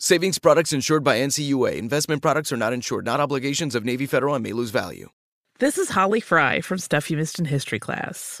Savings products insured by NCUA. Investment products are not insured, not obligations of Navy Federal and may lose value. This is Holly Fry from Stuff You Missed in History class.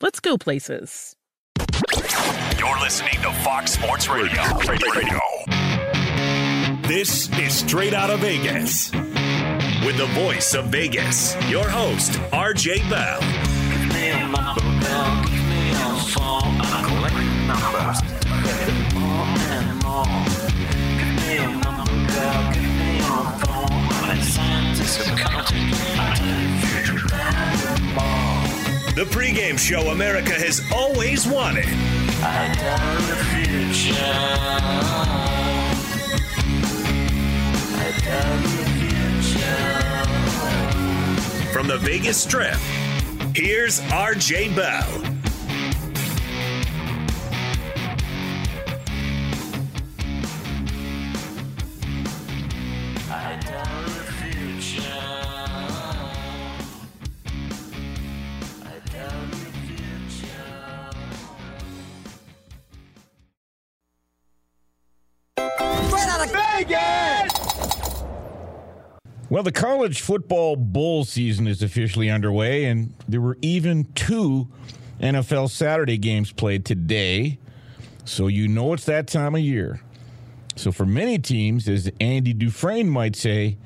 let's go places. You're listening to Fox Sports Radio. Radio. This is Straight Out of Vegas. With the voice of Vegas, your host, RJ Bell. The pregame show America has always wanted. From the Vegas Strip, here's RJ Bell. Well, the college football bowl season is officially underway, and there were even two NFL Saturday games played today. So you know it's that time of year. So for many teams, as Andy Dufresne might say,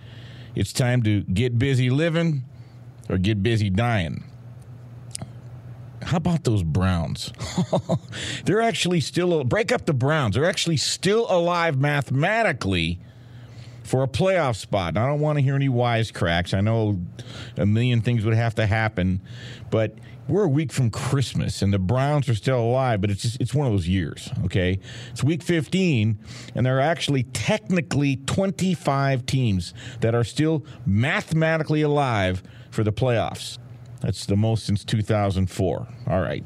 it's time to get busy living or get busy dying. How about those Browns? They're actually still break up the Browns. They're actually still alive mathematically for a playoff spot. And I don't want to hear any wisecracks. I know a million things would have to happen, but we're a week from Christmas and the Browns are still alive, but it's just, it's one of those years, okay? It's week 15 and there are actually technically 25 teams that are still mathematically alive for the playoffs. That's the most since 2004. All right.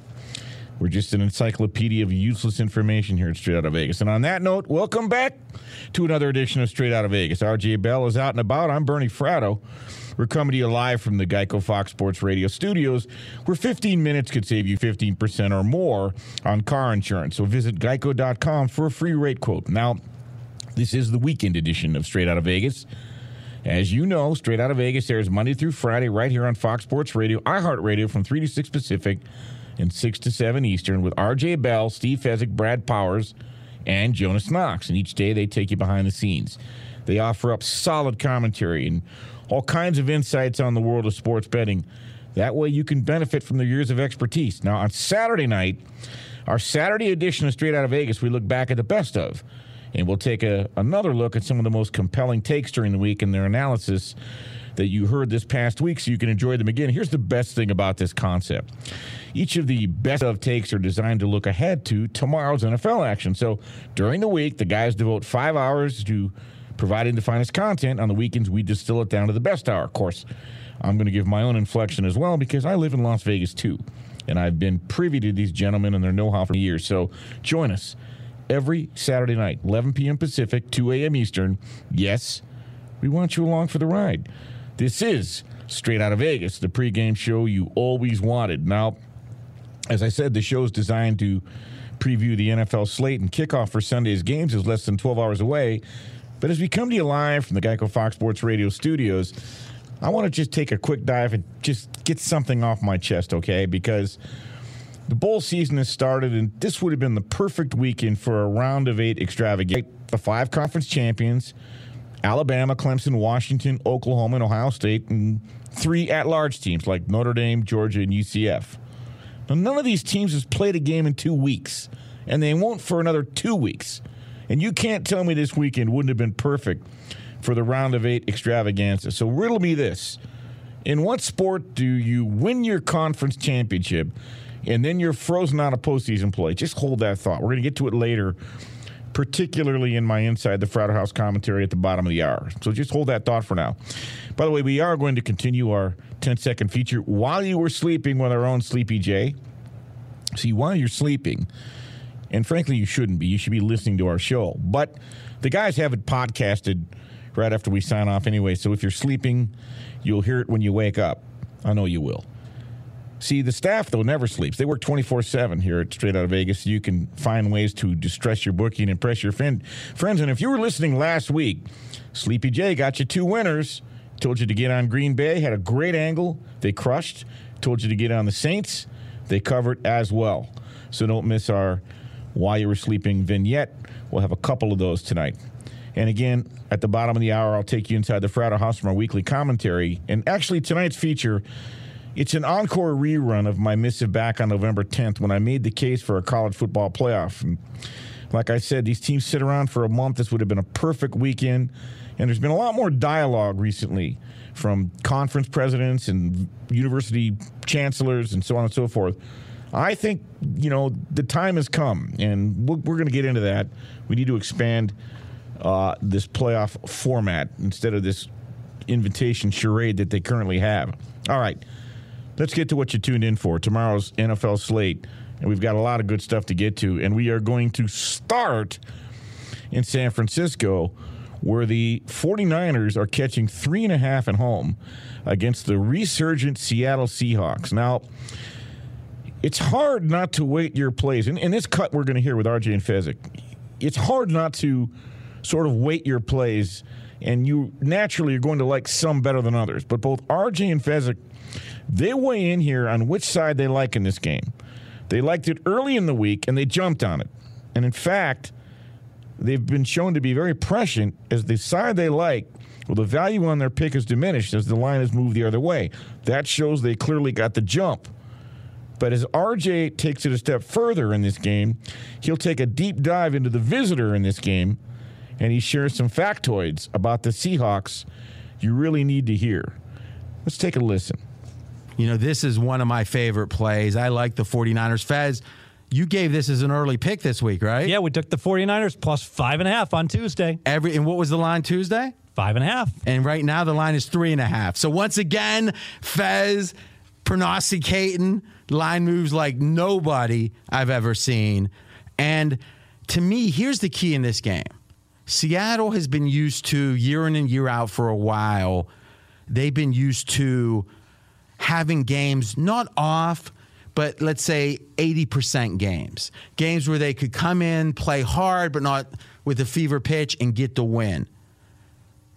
We're just an encyclopedia of useless information here at Straight Out of Vegas. And on that note, welcome back to another edition of Straight Out of Vegas. RJ Bell is out and about. I'm Bernie Fratto. We're coming to you live from the Geico Fox Sports Radio studios, where 15 minutes could save you 15% or more on car insurance. So visit geico.com for a free rate quote. Now, this is the weekend edition of Straight Out of Vegas. As you know, Straight Out of Vegas airs Monday through Friday right here on Fox Sports Radio, iHeartRadio from 3 to 6 Pacific and 6 to 7 Eastern with RJ Bell, Steve Fezzik, Brad Powers, and Jonas Knox. And each day they take you behind the scenes. They offer up solid commentary and all kinds of insights on the world of sports betting. That way you can benefit from their years of expertise. Now, on Saturday night, our Saturday edition of Straight Out of Vegas, we look back at the best of. And we'll take a, another look at some of the most compelling takes during the week and their analysis that you heard this past week so you can enjoy them again. Here's the best thing about this concept each of the best of takes are designed to look ahead to tomorrow's NFL action. So during the week, the guys devote five hours to providing the finest content. On the weekends, we distill it down to the best hour. Of course, I'm going to give my own inflection as well because I live in Las Vegas too. And I've been privy to these gentlemen and their know how for years. So join us every Saturday night, 11 p.m. Pacific, 2 a.m. Eastern. Yes, we want you along for the ride. This is Straight Out of Vegas, the pregame show you always wanted. Now, as I said, the show is designed to preview the NFL slate and kickoff for Sunday's games is less than 12 hours away. But as we come to you live from the Geico Fox Sports Radio studios, I want to just take a quick dive and just get something off my chest, okay? Because the bowl season has started, and this would have been the perfect weekend for a round of eight extravaganza. The five conference champions Alabama, Clemson, Washington, Oklahoma, and Ohio State, and three at large teams like Notre Dame, Georgia, and UCF. Now, none of these teams has played a game in two weeks, and they won't for another two weeks. And you can't tell me this weekend wouldn't have been perfect for the round of eight extravaganza. So, riddle me this In what sport do you win your conference championship and then you're frozen out of postseason play? Just hold that thought. We're going to get to it later particularly in my Inside the Fratto House commentary at the bottom of the hour. So just hold that thought for now. By the way, we are going to continue our 10 second feature while you were sleeping with our own Sleepy J. See, while you're sleeping, and frankly, you shouldn't be, you should be listening to our show. But the guys have it podcasted right after we sign off anyway. So if you're sleeping, you'll hear it when you wake up. I know you will. See, the staff, though, never sleeps. They work 24 7 here at Straight Out of Vegas. You can find ways to distress your bookie and impress your friend, friends. And if you were listening last week, Sleepy J got you two winners. Told you to get on Green Bay, had a great angle. They crushed. Told you to get on the Saints. They covered as well. So don't miss our While You Were Sleeping vignette. We'll have a couple of those tonight. And again, at the bottom of the hour, I'll take you inside the Fratto House from our weekly commentary. And actually, tonight's feature it's an encore rerun of my missive back on November 10th when I made the case for a college football playoff. And like I said, these teams sit around for a month. This would have been a perfect weekend. And there's been a lot more dialogue recently from conference presidents and university chancellors and so on and so forth. I think, you know, the time has come, and we're, we're going to get into that. We need to expand uh, this playoff format instead of this invitation charade that they currently have. All right. Let's get to what you tuned in for tomorrow's NFL slate. And we've got a lot of good stuff to get to. And we are going to start in San Francisco, where the 49ers are catching three and a half at home against the resurgent Seattle Seahawks. Now, it's hard not to weight your plays. And, in this cut we're going to hear with RJ and Fezzik, it's hard not to sort of weight your plays, and you naturally are going to like some better than others. But both RJ and Fezzik they weigh in here on which side they like in this game. They liked it early in the week and they jumped on it. And in fact, they've been shown to be very prescient as the side they like. Well, the value on their pick has diminished as the line has moved the other way. That shows they clearly got the jump. But as RJ takes it a step further in this game, he'll take a deep dive into the visitor in this game, and he shares some factoids about the Seahawks you really need to hear. Let's take a listen. You know, this is one of my favorite plays. I like the 49ers. Fez, you gave this as an early pick this week, right? Yeah, we took the 49ers plus five and a half on Tuesday. Every and what was the line Tuesday? Five and a half. And right now the line is three and a half. So once again, Fez prognosticating line moves like nobody I've ever seen. And to me, here's the key in this game. Seattle has been used to year in and year out for a while. They've been used to having games not off, but let's say 80% games. Games where they could come in, play hard, but not with a fever pitch and get the win.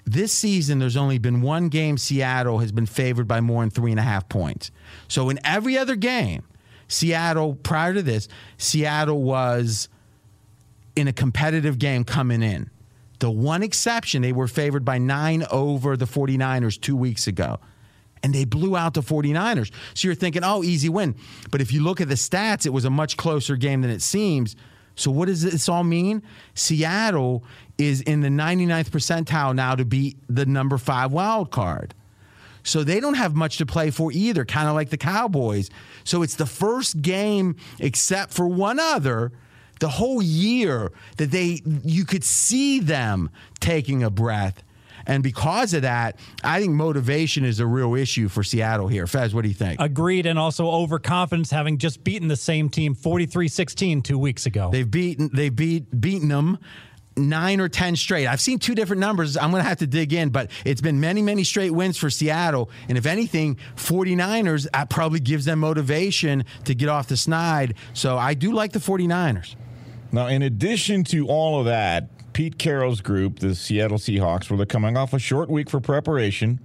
This season, there's only been one game Seattle has been favored by more than three and a half points. So in every other game, Seattle, prior to this, Seattle was in a competitive game coming in. The one exception, they were favored by nine over the 49ers two weeks ago and they blew out the 49ers. So you're thinking, oh, easy win. But if you look at the stats, it was a much closer game than it seems. So what does this all mean? Seattle is in the 99th percentile now to beat the number five wild card. So they don't have much to play for either, kind of like the Cowboys. So it's the first game, except for one other, the whole year that they you could see them taking a breath. And because of that, I think motivation is a real issue for Seattle here. Fez, what do you think? Agreed, and also overconfidence, having just beaten the same team 43-16 two weeks ago. They've beaten they beat beaten them nine or ten straight. I've seen two different numbers. I'm going to have to dig in, but it's been many, many straight wins for Seattle. And if anything, 49ers, that probably gives them motivation to get off the schneid. So I do like the 49ers. Now, in addition to all of that, Pete Carroll's group, the Seattle Seahawks, where they're coming off a short week for preparation.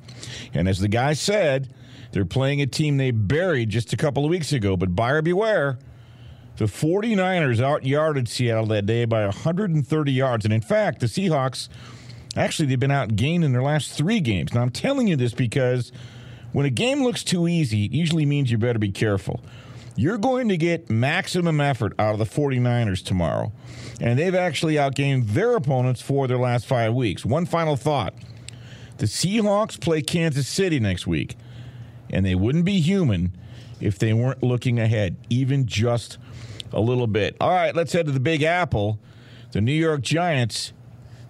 And as the guy said, they're playing a team they buried just a couple of weeks ago. But buyer beware. The 49ers out yarded Seattle that day by 130 yards. And in fact, the Seahawks, actually, they've been outgained in their last three games. Now, I'm telling you this because when a game looks too easy, it usually means you better be careful. You're going to get maximum effort out of the 49ers tomorrow. And they've actually outgained their opponents for their last five weeks. One final thought the Seahawks play Kansas City next week, and they wouldn't be human if they weren't looking ahead, even just a little bit. All right, let's head to the Big Apple. The New York Giants.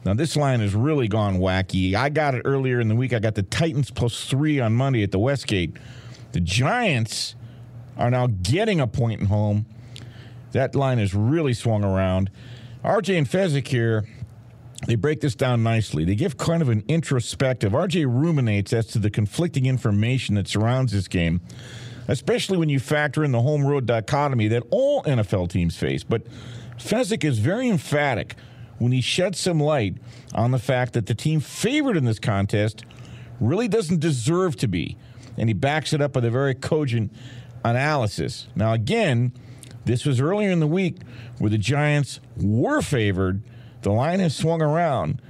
Now, this line has really gone wacky. I got it earlier in the week. I got the Titans plus three on Monday at the Westgate. The Giants are now getting a point in home. That line has really swung around. RJ and Fezzik here, they break this down nicely. They give kind of an introspective. RJ ruminates as to the conflicting information that surrounds this game especially when you factor in the home road dichotomy that all NFL teams face. But Fezzik is very emphatic when he sheds some light on the fact that the team favored in this contest really doesn't deserve to be. And he backs it up with a very cogent analysis. Now, again, this was earlier in the week where the Giants were favored. The line has swung around,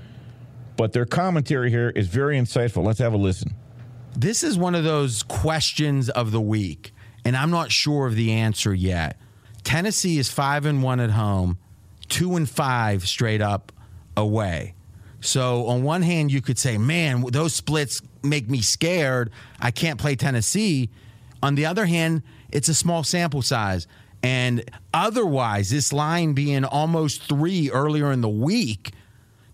but their commentary here is very insightful. Let's have a listen. This is one of those questions of the week, and I'm not sure of the answer yet. Tennessee is five and one at home, two and five straight up away. So on one hand, you could say, "Man, those splits make me scared. I can't play Tennessee." On the other hand, it's a small sample size. And otherwise, this line being almost three earlier in the week,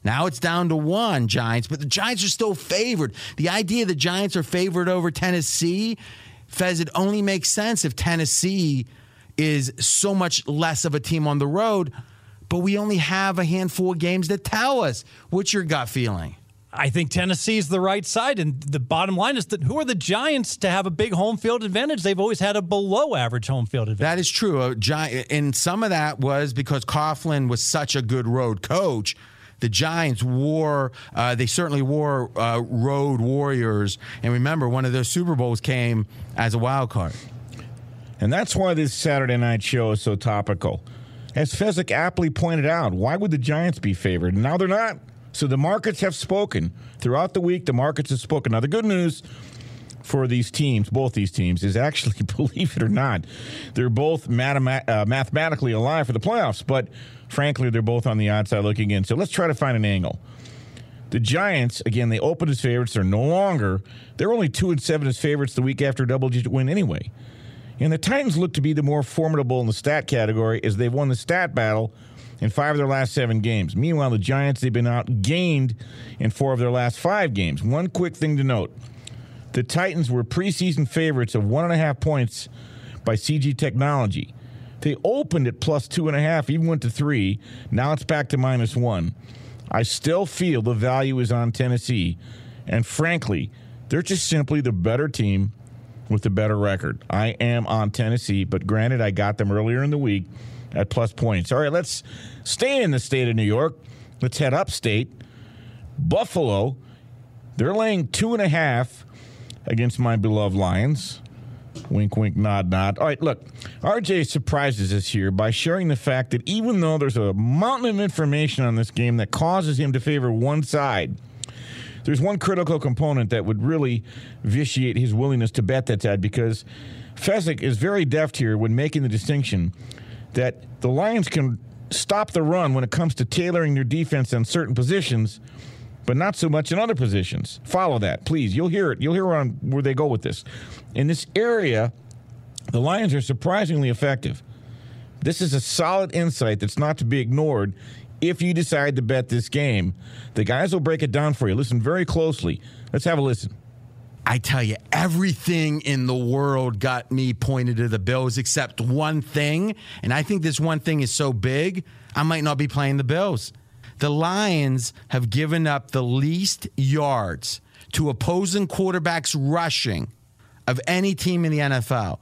now it's down to one Giants, but the Giants are still favored. The idea the Giants are favored over Tennessee, Fez, it only makes sense if Tennessee is so much less of a team on the road, but we only have a handful of games that tell us. What's your gut feeling? I think Tennessee's the right side. And the bottom line is that who are the Giants to have a big home field advantage? They've always had a below average home field advantage. That is true. A giant, and some of that was because Coughlin was such a good road coach the Giants wore, uh, they certainly wore uh, road warriors. And remember, one of those Super Bowls came as a wild card. And that's why this Saturday night show is so topical. As Fezzik aptly pointed out, why would the Giants be favored? Now they're not. So the markets have spoken. Throughout the week, the markets have spoken. Now, the good news for these teams, both these teams, is actually, believe it or not, they're both mathema- uh, mathematically alive for the playoffs. But frankly, they're both on the outside looking in. So let's try to find an angle. The Giants, again, they opened as favorites. They're no longer. They're only two and seven as favorites the week after double digit win anyway. And the Titans look to be the more formidable in the stat category as they've won the stat battle in five of their last seven games. Meanwhile, the Giants, they've been outgained in four of their last five games. One quick thing to note the Titans were preseason favorites of one and a half points by CG Technology. They opened at plus two and a half, even went to three. Now it's back to minus one. I still feel the value is on Tennessee. And frankly, they're just simply the better team with the better record. I am on Tennessee, but granted, I got them earlier in the week at plus points. All right, let's stay in the state of New York. Let's head upstate. Buffalo, they're laying two and a half against my beloved Lions. Wink, wink, nod, nod. All right, look, RJ surprises us here by sharing the fact that even though there's a mountain of information on this game that causes him to favor one side, there's one critical component that would really vitiate his willingness to bet that side because Fezzik is very deft here when making the distinction that the Lions can stop the run when it comes to tailoring their defense on certain positions – but not so much in other positions. Follow that, please. You'll hear it. You'll hear on where they go with this. In this area, the Lions are surprisingly effective. This is a solid insight that's not to be ignored if you decide to bet this game. The guys will break it down for you. Listen very closely. Let's have a listen. I tell you, everything in the world got me pointed to the Bills except one thing. And I think this one thing is so big, I might not be playing the Bills. The Lions have given up the least yards to opposing quarterbacks rushing of any team in the NFL.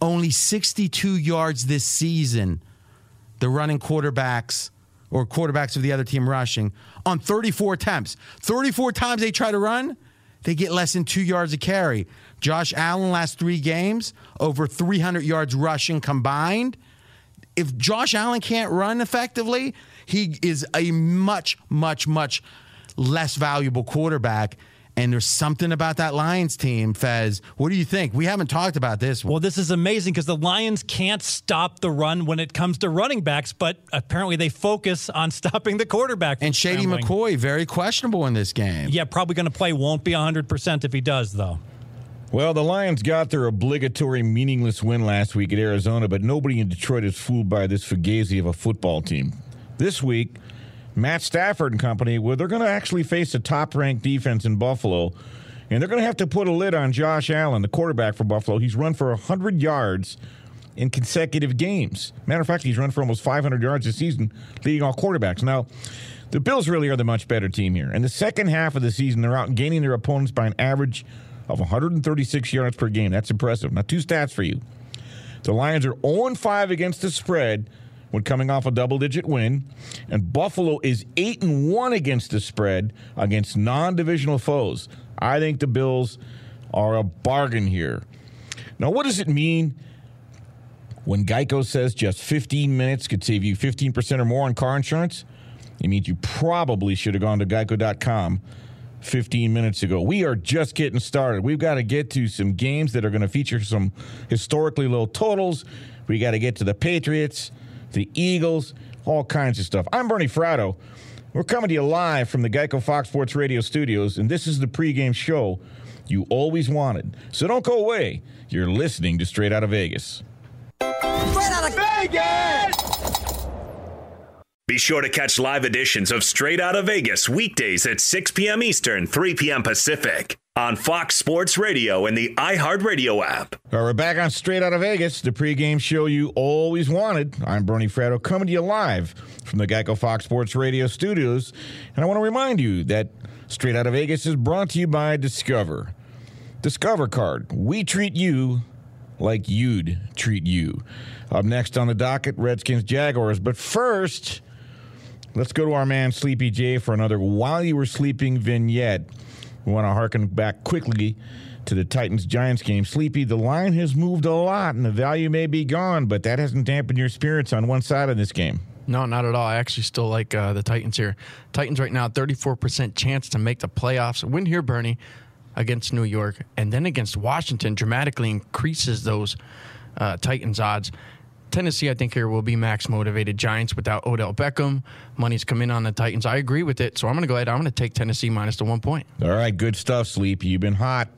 Only 62 yards this season, the running quarterbacks or quarterbacks of the other team rushing on 34 attempts. 34 times they try to run, they get less than two yards a carry. Josh Allen, last three games, over 300 yards rushing combined. If Josh Allen can't run effectively, he is a much, much, much less valuable quarterback. And there's something about that Lions team, Fez. What do you think? We haven't talked about this. Well, this is amazing because the Lions can't stop the run when it comes to running backs, but apparently they focus on stopping the quarterback. And Shady scrambling. McCoy, very questionable in this game. Yeah, probably going to play. Won't be 100% if he does, though. Well, the Lions got their obligatory meaningless win last week at Arizona, but nobody in Detroit is fooled by this fugazi of a football team. This week, Matt Stafford and company, where they're going to actually face a top ranked defense in Buffalo, and they're going to have to put a lid on Josh Allen, the quarterback for Buffalo. He's run for 100 yards in consecutive games. Matter of fact, he's run for almost 500 yards this season, leading all quarterbacks. Now, the Bills really are the much better team here. In the second half of the season, they're out gaining their opponents by an average of 136 yards per game. That's impressive. Now, two stats for you. The Lions are 0 5 against the spread when coming off a double digit win, and Buffalo is 8 and 1 against the spread against non divisional foes. I think the Bills are a bargain here. Now, what does it mean when Geico says just 15 minutes could save you 15% or more on car insurance? It means you probably should have gone to geico.com 15 minutes ago. We are just getting started. We've got to get to some games that are going to feature some historically low totals. We got to get to the Patriots, the Eagles, all kinds of stuff. I'm Bernie Fratto. We're coming to you live from the Geico Fox Sports Radio studios, and this is the pregame show you always wanted. So don't go away. You're listening to Straight Out of Vegas. Straight out of Vegas! Be sure to catch live editions of Straight Out of Vegas weekdays at 6 p.m. Eastern, 3 p.m. Pacific on Fox Sports Radio and the iHeartRadio app. We're back on Straight Out of Vegas, the pregame show you always wanted. I'm Bernie Fratto coming to you live from the Geico Fox Sports Radio studios. And I want to remind you that Straight Out of Vegas is brought to you by Discover. Discover Card. We treat you like you'd treat you. Up next on the docket, Redskins Jaguars. But first, let's go to our man Sleepy J for another While You Were Sleeping vignette. We want to harken back quickly to the Titans Giants game. Sleepy, the line has moved a lot and the value may be gone, but that hasn't dampened your spirits on one side of this game. No, not at all. I actually still like uh, the Titans here. Titans right now, 34% chance to make the playoffs. Win here, Bernie, against New York, and then against Washington dramatically increases those uh, Titans odds. Tennessee, I think, here will be max motivated. Giants without Odell Beckham. Money's come in on the Titans. I agree with it. So I'm going to go ahead. I'm going to take Tennessee minus the one point. All right, good stuff, Sleep. You've been hot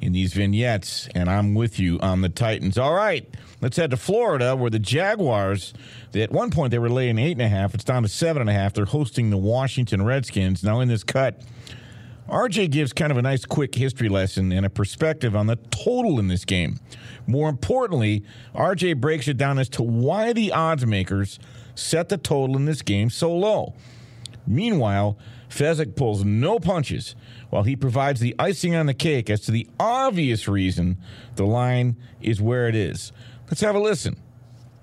in these vignettes, and I'm with you on the Titans. All right, let's head to Florida, where the Jaguars, at one point they were laying eight and a half. It's down to seven and a half. They're hosting the Washington Redskins. Now in this cut, RJ gives kind of a nice quick history lesson and a perspective on the total in this game. More importantly, RJ breaks it down as to why the odds makers set the total in this game so low. Meanwhile, Fezzik pulls no punches while he provides the icing on the cake as to the obvious reason the line is where it is. Let's have a listen.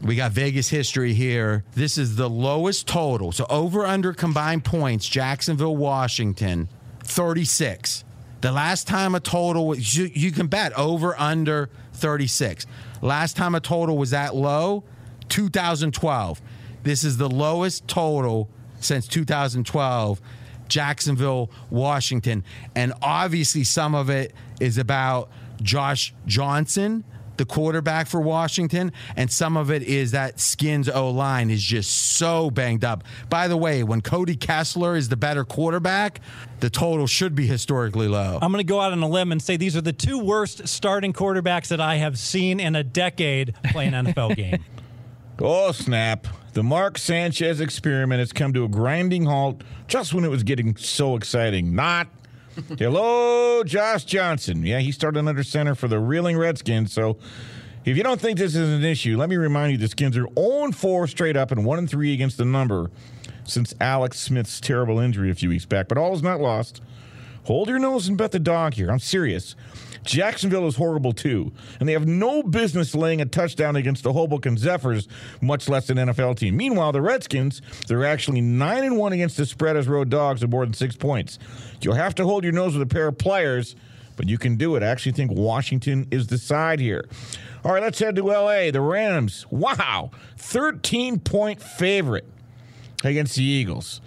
We got Vegas history here. This is the lowest total. So over under combined points, Jacksonville, Washington, 36. The last time a total was, you, you can bet over under 36. Last time a total was that low, 2012. This is the lowest total since 2012. Jacksonville, Washington. And obviously, some of it is about Josh Johnson, the quarterback for Washington, and some of it is that Skins O line is just so banged up. By the way, when Cody Kessler is the better quarterback, the total should be historically low. I'm going to go out on a limb and say these are the two worst starting quarterbacks that I have seen in a decade play an NFL game. Oh, snap. The Mark Sanchez experiment has come to a grinding halt just when it was getting so exciting. Not. Hello, Josh Johnson. Yeah, he started under center for the reeling Redskins. So if you don't think this is an issue, let me remind you the Skins are 0 4 straight up and 1 3 against the number since Alex Smith's terrible injury a few weeks back. But all is not lost. Hold your nose and bet the dog here. I'm serious. Jacksonville is horrible too, and they have no business laying a touchdown against the Hoboken Zephyrs, much less an NFL team. Meanwhile, the Redskins, they're actually 9 and 1 against the spread as road dogs of more than 6 points. You'll have to hold your nose with a pair of pliers, but you can do it. I actually think Washington is the side here. All right, let's head to LA. The Rams. Wow. 13 point favorite against the Eagles.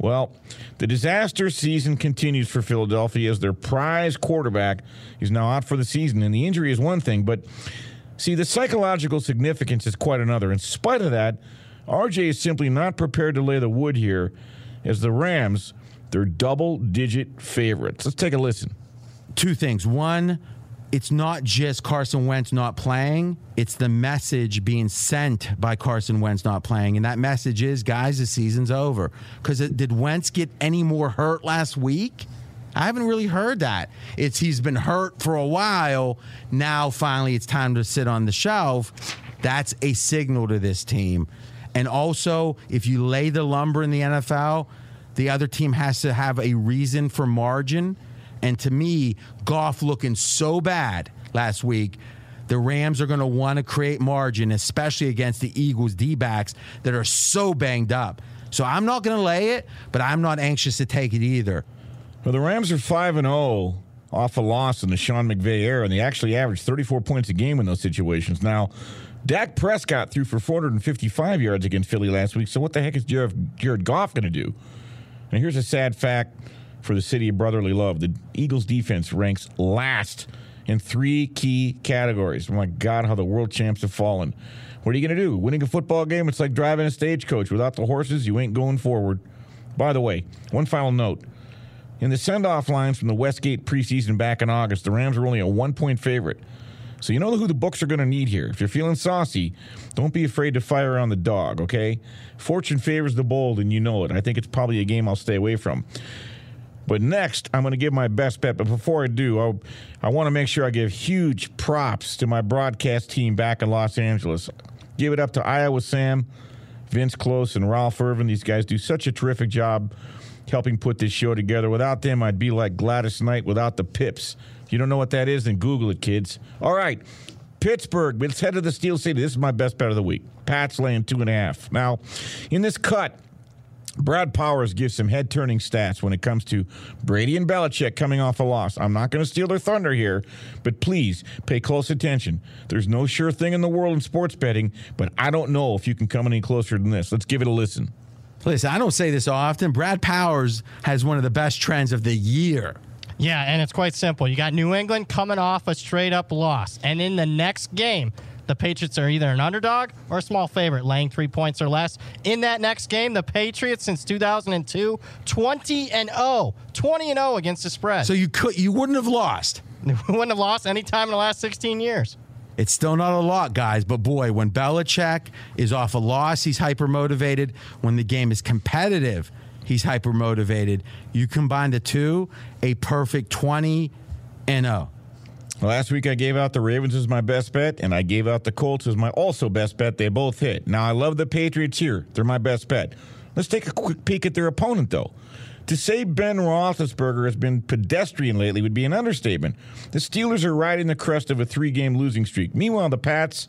Well, the disaster season continues for Philadelphia as their prize quarterback is now out for the season. And the injury is one thing, but see, the psychological significance is quite another. In spite of that, RJ is simply not prepared to lay the wood here as the Rams, they're double digit favorites. Let's take a listen. Two things. One, it's not just Carson Wentz not playing, it's the message being sent by Carson Wentz not playing. And that message is, guys, the season's over. Because did Wentz get any more hurt last week? I haven't really heard that. It's he's been hurt for a while. Now finally it's time to sit on the shelf. That's a signal to this team. And also, if you lay the lumber in the NFL, the other team has to have a reason for margin. And to me, Goff looking so bad last week, the Rams are going to want to create margin, especially against the Eagles D backs that are so banged up. So I'm not going to lay it, but I'm not anxious to take it either. Well, the Rams are 5 and 0 off a loss in the Sean McVay era, and they actually averaged 34 points a game in those situations. Now, Dak Prescott threw for 455 yards against Philly last week, so what the heck is Jared Goff going to do? And here's a sad fact for the city of brotherly love. The Eagles defense ranks last in three key categories. My God, how the world champs have fallen. What are you going to do? Winning a football game, it's like driving a stagecoach. Without the horses, you ain't going forward. By the way, one final note. In the send off lines from the Westgate preseason back in August, the Rams were only a one point favorite. So you know who the books are going to need here. If you're feeling saucy, don't be afraid to fire on the dog, okay? Fortune favors the bold, and you know it. I think it's probably a game I'll stay away from. But next, I'm going to give my best bet. But before I do, I, I want to make sure I give huge props to my broadcast team back in Los Angeles. Give it up to Iowa Sam, Vince Close, and Ralph Irvin. These guys do such a terrific job helping put this show together. Without them, I'd be like Gladys Knight without the pips. If you don't know what that is, then Google it, kids. All right. Pittsburgh, let's head to the Steel City. This is my best bet of the week. Pats laying two and a half. Now, in this cut, Brad Powers gives some head turning stats when it comes to Brady and Belichick coming off a loss. I'm not going to steal their thunder here, but please pay close attention. There's no sure thing in the world in sports betting, but I don't know if you can come any closer than this. Let's give it a listen. Listen, I don't say this often. Brad Powers has one of the best trends of the year. Yeah, and it's quite simple. You got New England coming off a straight up loss. And in the next game, the Patriots are either an underdog or a small favorite, laying three points or less. In that next game, the Patriots since 2002, 20 and 0, 20 and 0 against the spread. So you could you wouldn't have lost. we wouldn't have lost any time in the last 16 years. It's still not a lot, guys, but boy, when Belichick is off a loss, he's hyper motivated. When the game is competitive, he's hyper motivated. You combine the two, a perfect 20 and 0. Last week I gave out the Ravens as my best bet, and I gave out the Colts as my also best bet. They both hit. Now I love the Patriots here; they're my best bet. Let's take a quick peek at their opponent, though. To say Ben Roethlisberger has been pedestrian lately would be an understatement. The Steelers are riding the crest of a three-game losing streak. Meanwhile, the Pats,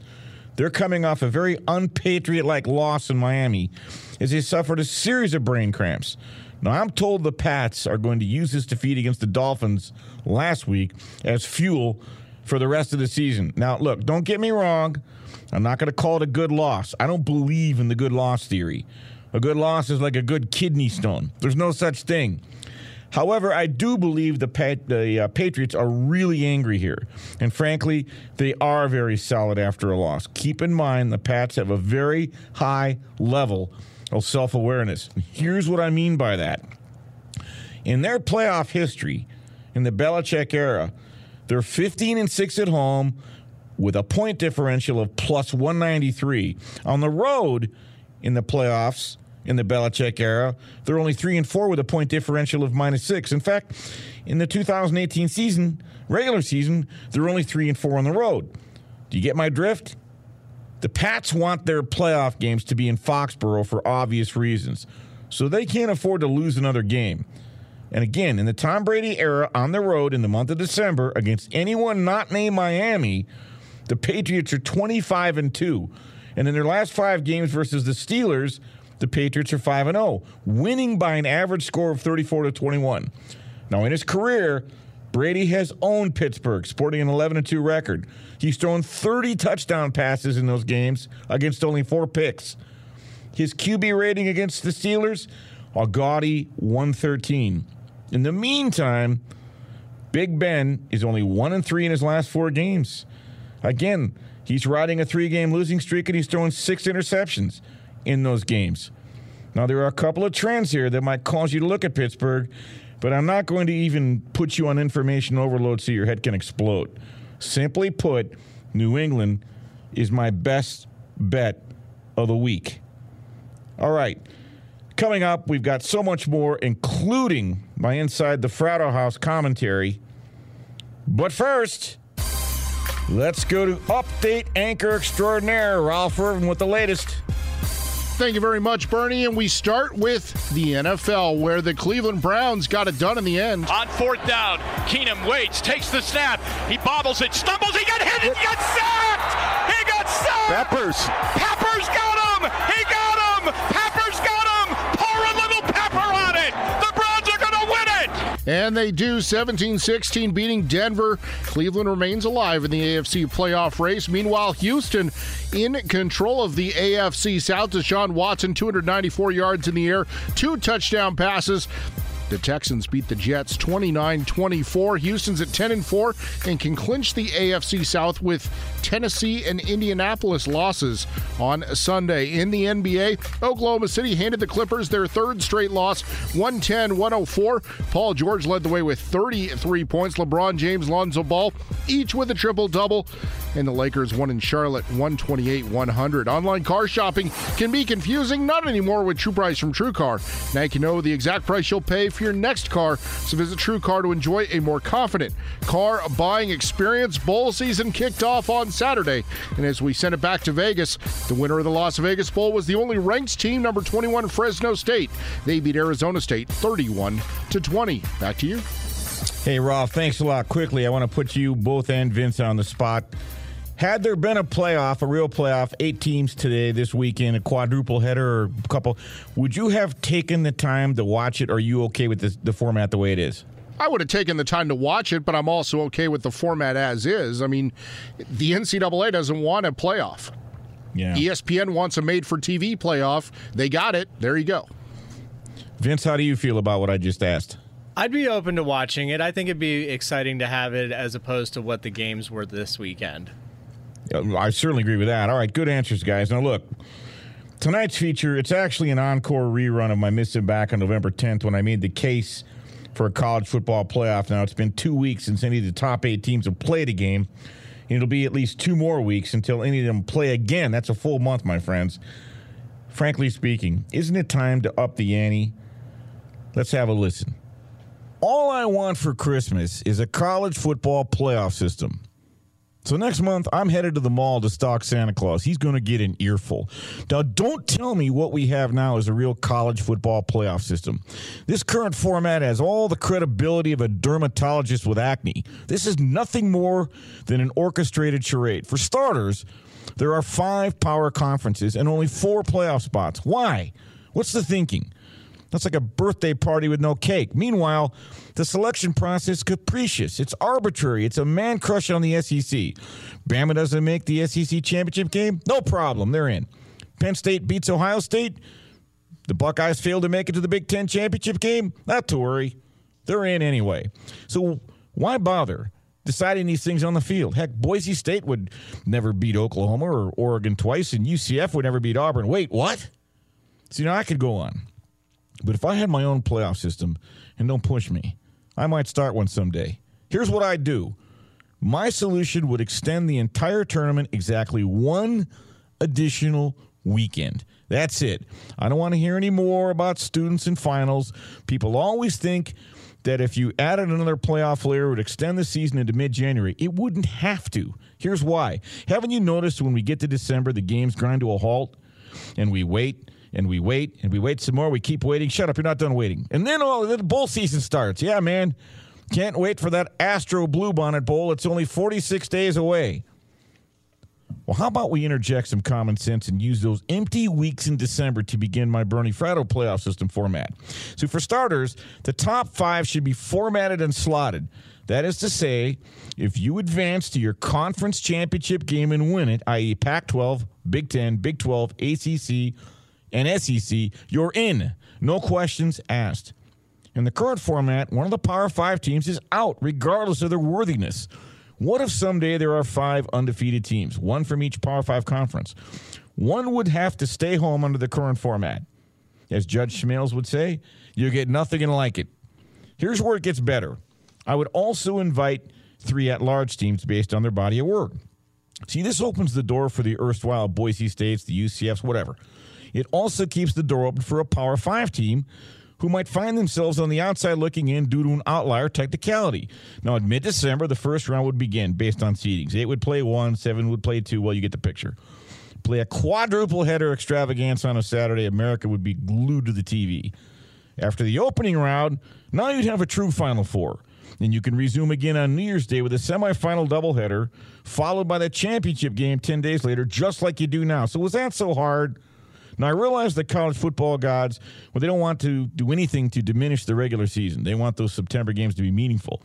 they're coming off a very unpatriot-like loss in Miami, as they suffered a series of brain cramps. Now, I'm told the Pats are going to use this defeat against the Dolphins last week as fuel for the rest of the season. Now, look, don't get me wrong. I'm not going to call it a good loss. I don't believe in the good loss theory. A good loss is like a good kidney stone, there's no such thing. However, I do believe the, the uh, Patriots are really angry here. And frankly, they are very solid after a loss. Keep in mind, the Pats have a very high level of self awareness. Here's what I mean by that. In their playoff history, in the Belichick era, they're 15 and 6 at home with a point differential of plus 193. On the road in the playoffs in the Belichick era, they're only 3 and 4 with a point differential of minus 6. In fact, in the 2018 season, regular season, they're only 3 and 4 on the road. Do you get my drift? The Pats want their playoff games to be in Foxborough for obvious reasons, so they can't afford to lose another game. And again, in the Tom Brady era on the road in the month of December against anyone not named Miami, the Patriots are 25 and 2. And in their last 5 games versus the Steelers, the Patriots are 5 and 0, winning by an average score of 34 to 21. Now, in his career, Brady has owned Pittsburgh, sporting an 11 2 record. He's thrown 30 touchdown passes in those games against only four picks. His QB rating against the Steelers, a gaudy 113. In the meantime, Big Ben is only 1 and 3 in his last four games. Again, he's riding a three game losing streak and he's throwing six interceptions in those games. Now, there are a couple of trends here that might cause you to look at Pittsburgh, but I'm not going to even put you on information overload so your head can explode. Simply put, New England is my best bet of the week. All right. Coming up, we've got so much more, including my Inside the Fratto House commentary. But first, let's go to Update Anchor Extraordinaire, Ralph Irvin with the latest. Thank you very much, Bernie. And we start with the NFL, where the Cleveland Browns got it done in the end. On fourth down, Keenum waits, takes the snap. He bobbles it, stumbles, he got hit, he got sacked! He got sacked! Peppers. Peppers got him! He got And they do 17 16, beating Denver. Cleveland remains alive in the AFC playoff race. Meanwhile, Houston in control of the AFC South. Deshaun Watson, 294 yards in the air, two touchdown passes. The Texans beat the Jets 29 24. Houston's at 10 and 4 and can clinch the AFC South with Tennessee and Indianapolis losses on Sunday. In the NBA, Oklahoma City handed the Clippers their third straight loss 110 104. Paul George led the way with 33 points. LeBron James, Lonzo Ball, each with a triple double. And the Lakers won in Charlotte 128 100. Online car shopping can be confusing, not anymore with True Price from TrueCar. Now you can know the exact price you'll pay for your next car. So visit TrueCar to enjoy a more confident car buying experience. Bowl season kicked off on Saturday. And as we sent it back to Vegas, the winner of the Las Vegas Bowl was the only ranked team, number 21 Fresno State. They beat Arizona State 31 to 20. Back to you. Hey, Rob, thanks a lot. Quickly, I want to put you both and Vince on the spot. Had there been a playoff, a real playoff, eight teams today, this weekend, a quadruple header or a couple, would you have taken the time to watch it? Or are you okay with this, the format the way it is? I would have taken the time to watch it, but I'm also okay with the format as is. I mean, the NCAA doesn't want a playoff. Yeah. ESPN wants a made for TV playoff. They got it. There you go. Vince, how do you feel about what I just asked? I'd be open to watching it. I think it'd be exciting to have it as opposed to what the games were this weekend. I certainly agree with that. All right, good answers, guys. Now, look, tonight's feature, it's actually an encore rerun of my missing back on November 10th when I made the case for a college football playoff. Now, it's been two weeks since any of the top eight teams have played a game. And it'll be at least two more weeks until any of them play again. That's a full month, my friends. Frankly speaking, isn't it time to up the ante? Let's have a listen. All I want for Christmas is a college football playoff system. So next month, I'm headed to the mall to stock Santa Claus. He's going to get an earful. Now, don't tell me what we have now is a real college football playoff system. This current format has all the credibility of a dermatologist with acne. This is nothing more than an orchestrated charade. For starters, there are five power conferences and only four playoff spots. Why? What's the thinking? That's like a birthday party with no cake. Meanwhile, the selection process is capricious. It's arbitrary. It's a man crush on the SEC. Bama doesn't make the SEC championship game? No problem. They're in. Penn State beats Ohio State. The Buckeyes fail to make it to the Big Ten championship game? Not to worry. They're in anyway. So why bother deciding these things on the field? Heck, Boise State would never beat Oklahoma or Oregon twice, and UCF would never beat Auburn. Wait, what? So, you know, I could go on. But if I had my own playoff system, and don't push me, I might start one someday. Here's what I'd do My solution would extend the entire tournament exactly one additional weekend. That's it. I don't want to hear any more about students and finals. People always think that if you added another playoff layer, it would extend the season into mid January. It wouldn't have to. Here's why. Haven't you noticed when we get to December, the games grind to a halt and we wait and we wait and we wait some more? We keep waiting. Shut up, you're not done waiting. And then all the bowl season starts. Yeah, man. Can't wait for that Astro Bluebonnet Bowl. It's only 46 days away. Well, how about we interject some common sense and use those empty weeks in December to begin my Bernie Fratto playoff system format? So, for starters, the top five should be formatted and slotted. That is to say, if you advance to your conference championship game and win it, i.e., Pac 12, Big 10, Big 12, ACC, and SEC, you're in. No questions asked. In the current format, one of the Power Five teams is out, regardless of their worthiness. What if someday there are five undefeated teams, one from each Power Five conference? One would have to stay home under the current format. As Judge Smails would say, you get nothing and like it. Here's where it gets better. I would also invite three at large teams based on their body of work. See, this opens the door for the erstwhile Boise States, the UCFs, whatever. It also keeps the door open for a Power Five team who might find themselves on the outside looking in due to an outlier technicality. Now, in mid December, the first round would begin based on seedings. Eight would play one, seven would play two. Well, you get the picture. Play a quadruple header extravaganza on a Saturday, America would be glued to the TV. After the opening round, now you'd have a true Final Four. And you can resume again on New Year's Day with a semifinal doubleheader, followed by the championship game 10 days later, just like you do now. So, was that so hard? Now, I realize the college football gods, well, they don't want to do anything to diminish the regular season. They want those September games to be meaningful.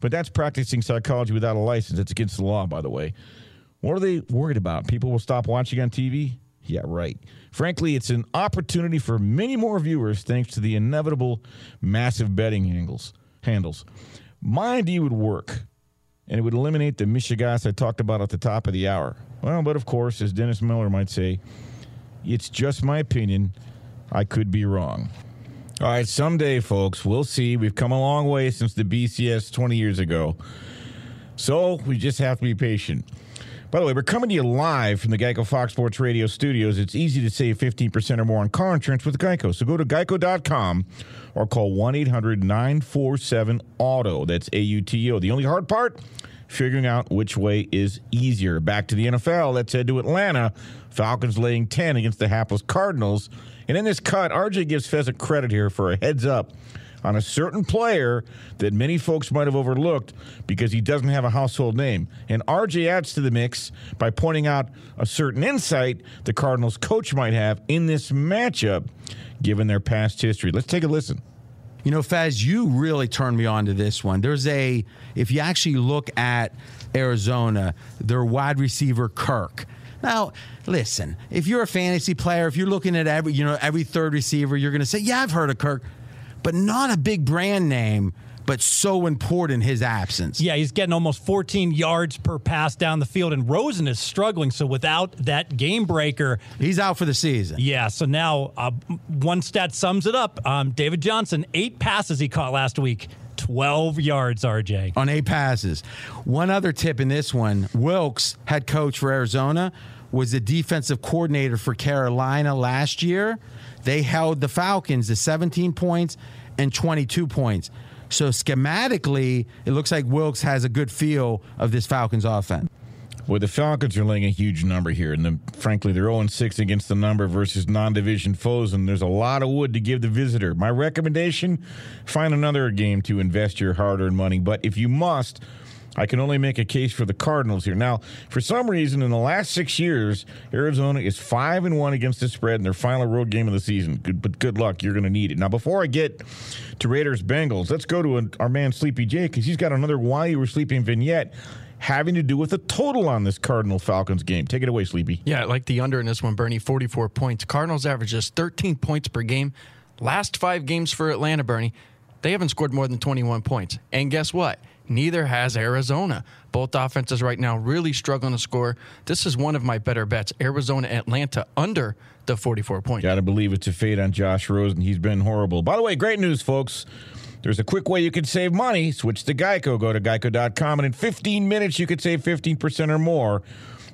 But that's practicing psychology without a license. It's against the law, by the way. What are they worried about? People will stop watching on TV? Yeah, right. Frankly, it's an opportunity for many more viewers thanks to the inevitable massive betting angles, handles. My idea would work, and it would eliminate the Michigas I talked about at the top of the hour. Well, but of course, as Dennis Miller might say, it's just my opinion. I could be wrong. All right, someday, folks, we'll see. We've come a long way since the BCS 20 years ago. So we just have to be patient. By the way, we're coming to you live from the Geico Fox Sports Radio studios. It's easy to save 15% or more on car insurance with Geico. So go to geico.com or call 1 800 947 AUTO. That's A U T O. The only hard part? Figuring out which way is easier. Back to the NFL. Let's head to Atlanta. Falcons laying 10 against the hapless Cardinals. And in this cut, RJ gives Fezzik credit here for a heads up on a certain player that many folks might have overlooked because he doesn't have a household name. And RJ adds to the mix by pointing out a certain insight the Cardinals coach might have in this matchup given their past history. Let's take a listen. You know, Faz, you really turned me on to this one. There's a, if you actually look at Arizona, their wide receiver, Kirk. Now, listen, if you're a fantasy player, if you're looking at every, you know, every third receiver, you're going to say, yeah, I've heard of Kirk, but not a big brand name but so important his absence. Yeah, he's getting almost 14 yards per pass down the field, and Rosen is struggling. So without that game breaker, he's out for the season. Yeah, so now uh, one stat sums it up. Um, David Johnson, eight passes he caught last week. 12 yards, RJ. On eight passes. One other tip in this one Wilks, head coach for Arizona, was the defensive coordinator for Carolina last year. They held the Falcons to 17 points and 22 points. So schematically, it looks like Wilks has a good feel of this Falcons offense. Well, the Falcons are laying a huge number here, and the, frankly, they're 0 6 against the number versus non division foes, and there's a lot of wood to give the visitor. My recommendation find another game to invest your hard earned money, but if you must, I can only make a case for the Cardinals here. Now, for some reason, in the last six years, Arizona is five and one against the spread in their final road game of the season. Good, but good luck, you're going to need it. Now, before I get to Raiders Bengals, let's go to a, our man Sleepy J because he's got another why You Were Sleeping" vignette having to do with the total on this Cardinal Falcons game. Take it away, Sleepy. Yeah, like the under in this one, Bernie. Forty-four points. Cardinals average just 13 points per game. Last five games for Atlanta, Bernie, they haven't scored more than 21 points. And guess what? Neither has Arizona. Both offenses right now really struggling to score. This is one of my better bets. Arizona, Atlanta under the 44 points. Got to believe it's a fade on Josh Rosen. He's been horrible. By the way, great news, folks. There's a quick way you can save money. Switch to Geico. Go to geico.com, and in 15 minutes, you could save 15% or more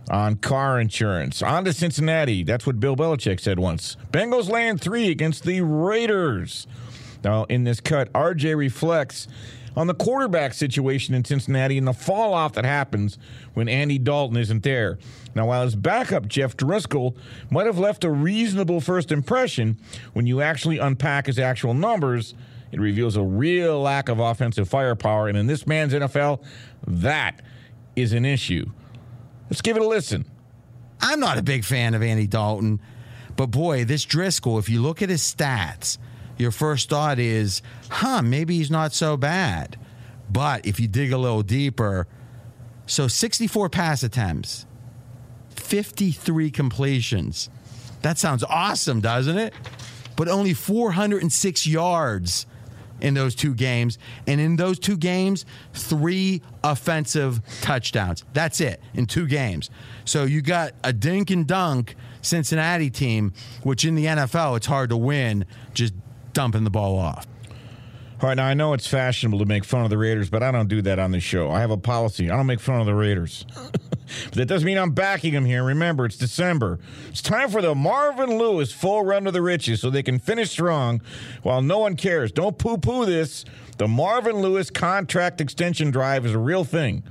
on car insurance. On to Cincinnati. That's what Bill Belichick said once. Bengals land three against the Raiders. Now, in this cut, RJ reflects on the quarterback situation in Cincinnati and the fall off that happens when Andy Dalton isn't there. Now, while his backup, Jeff Driskel, might have left a reasonable first impression, when you actually unpack his actual numbers, it reveals a real lack of offensive firepower. And in this man's NFL, that is an issue. Let's give it a listen. I'm not a big fan of Andy Dalton, but boy, this Driskel, if you look at his stats, your first thought is, huh, maybe he's not so bad. But if you dig a little deeper, so 64 pass attempts, 53 completions. That sounds awesome, doesn't it? But only 406 yards in those two games. And in those two games, three offensive touchdowns. That's it in two games. So you got a dink and dunk Cincinnati team, which in the NFL, it's hard to win just dumping the ball off. All right, now I know it's fashionable to make fun of the Raiders, but I don't do that on the show. I have a policy. I don't make fun of the Raiders. but that doesn't mean I'm backing them here. Remember, it's December. It's time for the Marvin Lewis full run to the riches so they can finish strong while no one cares. Don't poo poo this. The Marvin Lewis contract extension drive is a real thing.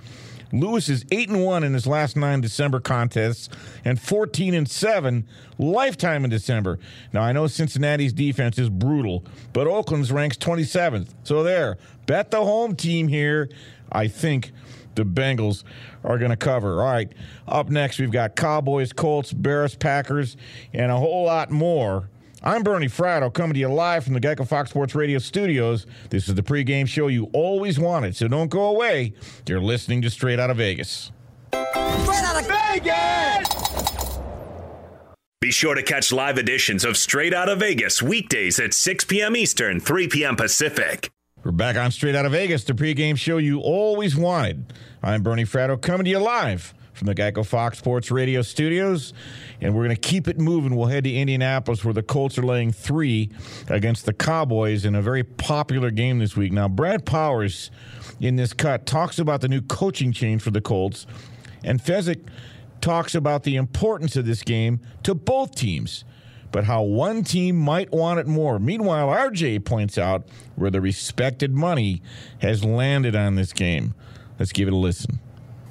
Lewis is 8 and 1 in his last 9 December contests and 14 and 7 lifetime in December. Now I know Cincinnati's defense is brutal, but Oakland's ranks 27th. So there. Bet the home team here. I think the Bengals are going to cover. All right. Up next we've got Cowboys, Colts, Bears, Packers and a whole lot more. I'm Bernie Fratto coming to you live from the Geico Fox Sports Radio studios. This is the pregame show you always wanted, so don't go away. You're listening to Straight Out of Vegas. Straight out of Vegas! Be sure to catch live editions of Straight Out of Vegas weekdays at 6 p.m. Eastern, 3 p.m. Pacific. We're back on Straight Out of Vegas, the pregame show you always wanted. I'm Bernie Fratto coming to you live from the Geico Fox Sports Radio studios. And we're going to keep it moving. We'll head to Indianapolis where the Colts are laying three against the Cowboys in a very popular game this week. Now, Brad Powers in this cut talks about the new coaching change for the Colts. And Fezzik talks about the importance of this game to both teams, but how one team might want it more. Meanwhile, RJ points out where the respected money has landed on this game. Let's give it a listen.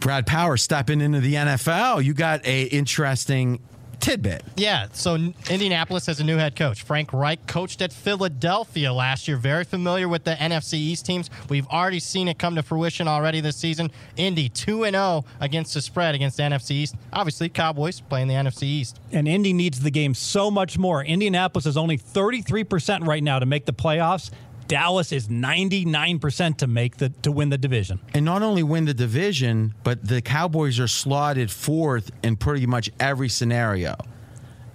Brad Power stepping into the NFL. You got a interesting tidbit. Yeah, so Indianapolis has a new head coach. Frank Reich coached at Philadelphia last year. Very familiar with the NFC East teams. We've already seen it come to fruition already this season. Indy 2 and 0 against the spread against the NFC East. Obviously, Cowboys playing the NFC East. And Indy needs the game so much more. Indianapolis is only 33% right now to make the playoffs. Dallas is 99% to make the to win the division. And not only win the division, but the Cowboys are slotted fourth in pretty much every scenario.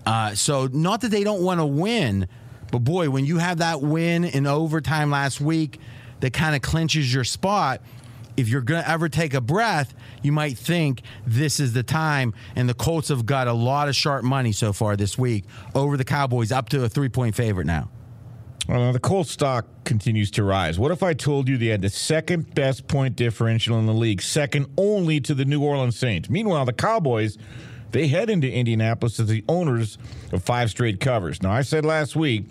Uh, so not that they don't want to win, but boy, when you have that win in overtime last week that kind of clinches your spot, if you're going to ever take a breath, you might think this is the time. And the Colts have got a lot of sharp money so far this week over the Cowboys, up to a three point favorite now. Well, the Colts stock continues to rise. What if I told you they had the second best point differential in the league, second only to the New Orleans Saints? Meanwhile, the Cowboys, they head into Indianapolis as the owners of five straight covers. Now, I said last week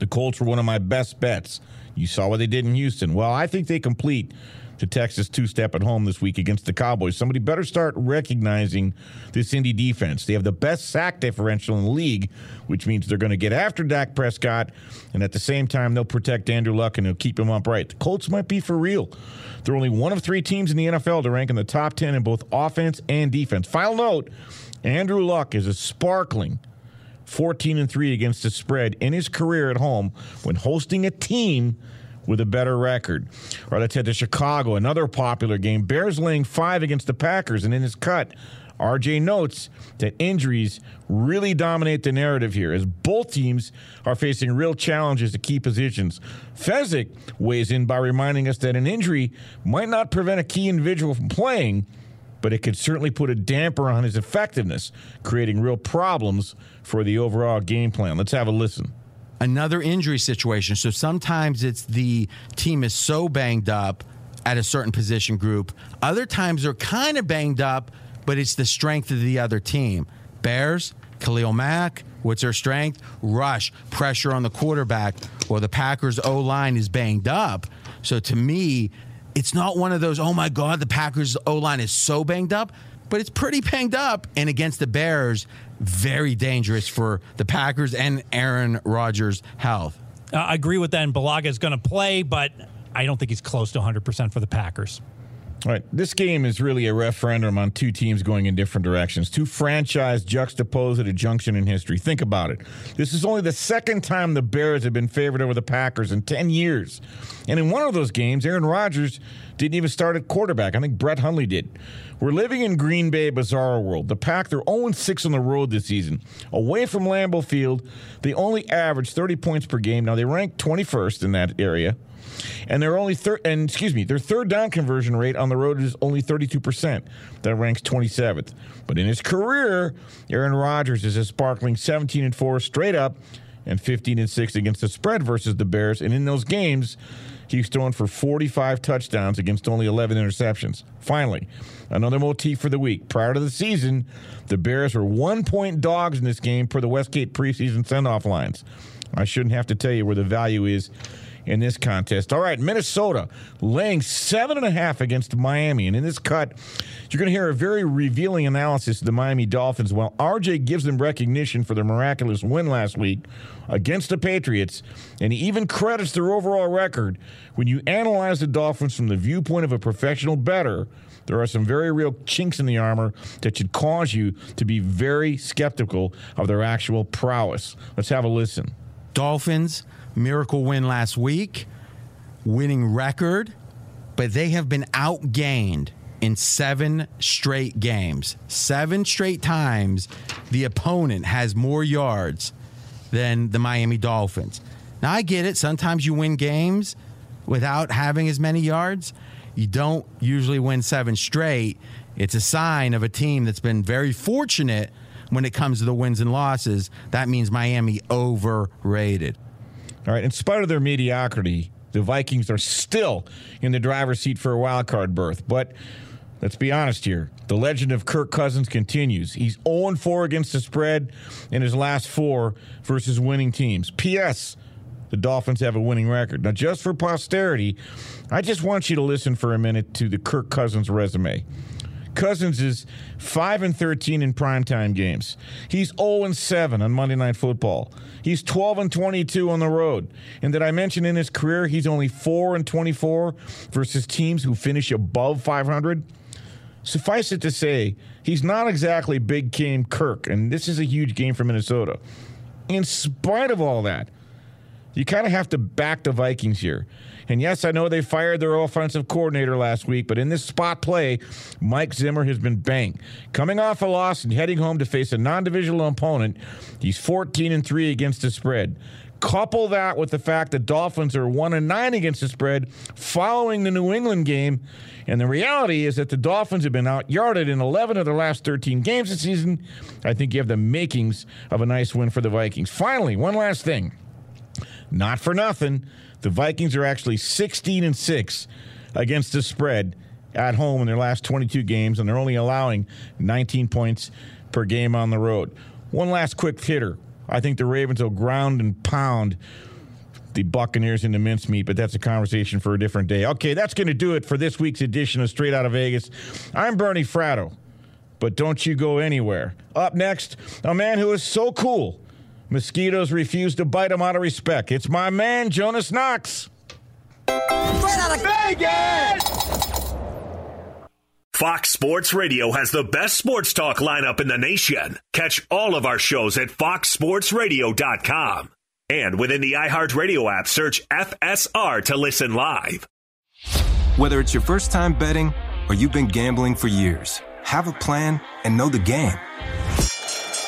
the Colts were one of my best bets. You saw what they did in Houston. Well, I think they complete to Texas two step at home this week against the Cowboys. Somebody better start recognizing this Indy defense. They have the best sack differential in the league, which means they're going to get after Dak Prescott, and at the same time, they'll protect Andrew Luck and they'll keep him upright. The Colts might be for real. They're only one of three teams in the NFL to rank in the top 10 in both offense and defense. Final note Andrew Luck is a sparkling 14 and 3 against the spread in his career at home when hosting a team with a better record. Right, let's head to Chicago, another popular game. Bears laying five against the Packers, and in his cut, RJ notes that injuries really dominate the narrative here as both teams are facing real challenges to key positions. Fezzik weighs in by reminding us that an injury might not prevent a key individual from playing, but it could certainly put a damper on his effectiveness, creating real problems for the overall game plan. Let's have a listen. Another injury situation. So sometimes it's the team is so banged up at a certain position group. Other times they're kind of banged up, but it's the strength of the other team. Bears, Khalil Mack, what's their strength? Rush, pressure on the quarterback. Well, the Packers O line is banged up. So to me, it's not one of those, oh my God, the Packers O line is so banged up, but it's pretty banged up. And against the Bears, very dangerous for the Packers and Aaron Rodgers' health. Uh, I agree with that. And Bulaga is going to play, but I don't think he's close to 100% for the Packers. All right, this game is really a referendum on two teams going in different directions. Two franchise juxtaposed at a junction in history. Think about it. This is only the second time the Bears have been favored over the Packers in 10 years. And in one of those games, Aaron Rodgers didn't even start at quarterback. I think Brett Hundley did. We're living in Green Bay bizarre world. The Pack, they're 0 6 on the road this season. Away from Lambeau Field, they only average 30 points per game. Now, they rank 21st in that area and they're only third. And excuse me, their third down conversion rate on the road is only 32 percent. That ranks 27th. But in his career, Aaron Rodgers is a sparkling 17 and four straight up, and 15 and six against the spread versus the Bears. And in those games, he's thrown for 45 touchdowns against only 11 interceptions. Finally, another motif for the week. Prior to the season, the Bears were one point dogs in this game per the Westgate preseason send off lines. I shouldn't have to tell you where the value is in this contest. All right, Minnesota laying seven and a half against Miami. And in this cut, you're going to hear a very revealing analysis of the Miami Dolphins while RJ gives them recognition for their miraculous win last week against the Patriots. And he even credits their overall record. When you analyze the Dolphins from the viewpoint of a professional bettor, there are some very real chinks in the armor that should cause you to be very skeptical of their actual prowess. Let's have a listen. Dolphins miracle win last week, winning record, but they have been outgained in seven straight games. Seven straight times the opponent has more yards than the Miami Dolphins. Now, I get it. Sometimes you win games without having as many yards. You don't usually win seven straight. It's a sign of a team that's been very fortunate when it comes to the wins and losses. That means Miami overrated. All right, in spite of their mediocrity, the Vikings are still in the driver's seat for a wild card berth. But let's be honest here. The legend of Kirk Cousins continues. He's 0 4 against the spread in his last four versus winning teams. P.S. The Dolphins have a winning record. Now, just for posterity, I just want you to listen for a minute to the Kirk Cousins resume. Cousins is 5 and 13 in primetime games. He's 0 and 7 on Monday Night Football. He's 12 and 22 on the road. And did I mention in his career he's only 4 and 24 versus teams who finish above 500? Suffice it to say, he's not exactly big game Kirk, and this is a huge game for Minnesota. In spite of all that, you kind of have to back the Vikings here. And yes, I know they fired their offensive coordinator last week, but in this spot play, Mike Zimmer has been banged. Coming off a loss and heading home to face a non-divisional opponent, he's 14 and 3 against the spread. Couple that with the fact that Dolphins are 1 and 9 against the spread following the New England game, and the reality is that the Dolphins have been out yarded in 11 of their last 13 games this season. I think you have the makings of a nice win for the Vikings. Finally, one last thing. Not for nothing. The Vikings are actually 16 and 6 against the spread at home in their last 22 games, and they're only allowing 19 points per game on the road. One last quick hitter. I think the Ravens will ground and pound the Buccaneers into mincemeat, but that's a conversation for a different day. Okay, that's going to do it for this week's edition of Straight Out of Vegas. I'm Bernie Fratto, but don't you go anywhere. Up next, a man who is so cool Mosquitoes refuse to bite him out of respect. It's my man, Jonas Knox. Straight out of Vegas! Fox Sports Radio has the best sports talk lineup in the nation. Catch all of our shows at foxsportsradio.com. And within the iHeartRadio app, search FSR to listen live. Whether it's your first time betting or you've been gambling for years, have a plan and know the game.